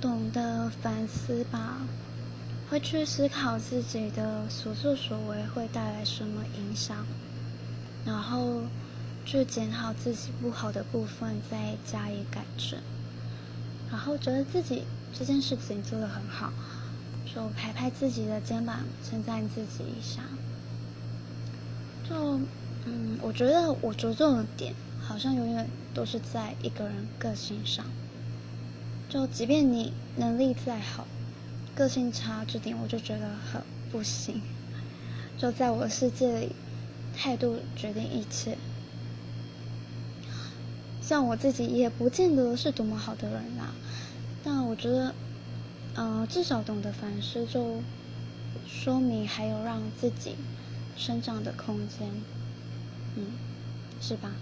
懂得反思吧，会去思考自己的所作所为会带来什么影响，然后去检讨自己不好的部分，再加以改正，然后觉得自己这件事情做得很好，就拍拍自己的肩膀，称赞自己一下。就嗯，我觉得我着重的点好像永远都是在一个人个性上。就即便你能力再好，个性差这点我就觉得很不行。就在我的世界里，态度决定一切。像我自己也不见得是多么好的人啦，但我觉得，嗯，至少懂得反思，就说明还有让自己生长的空间，嗯，是吧？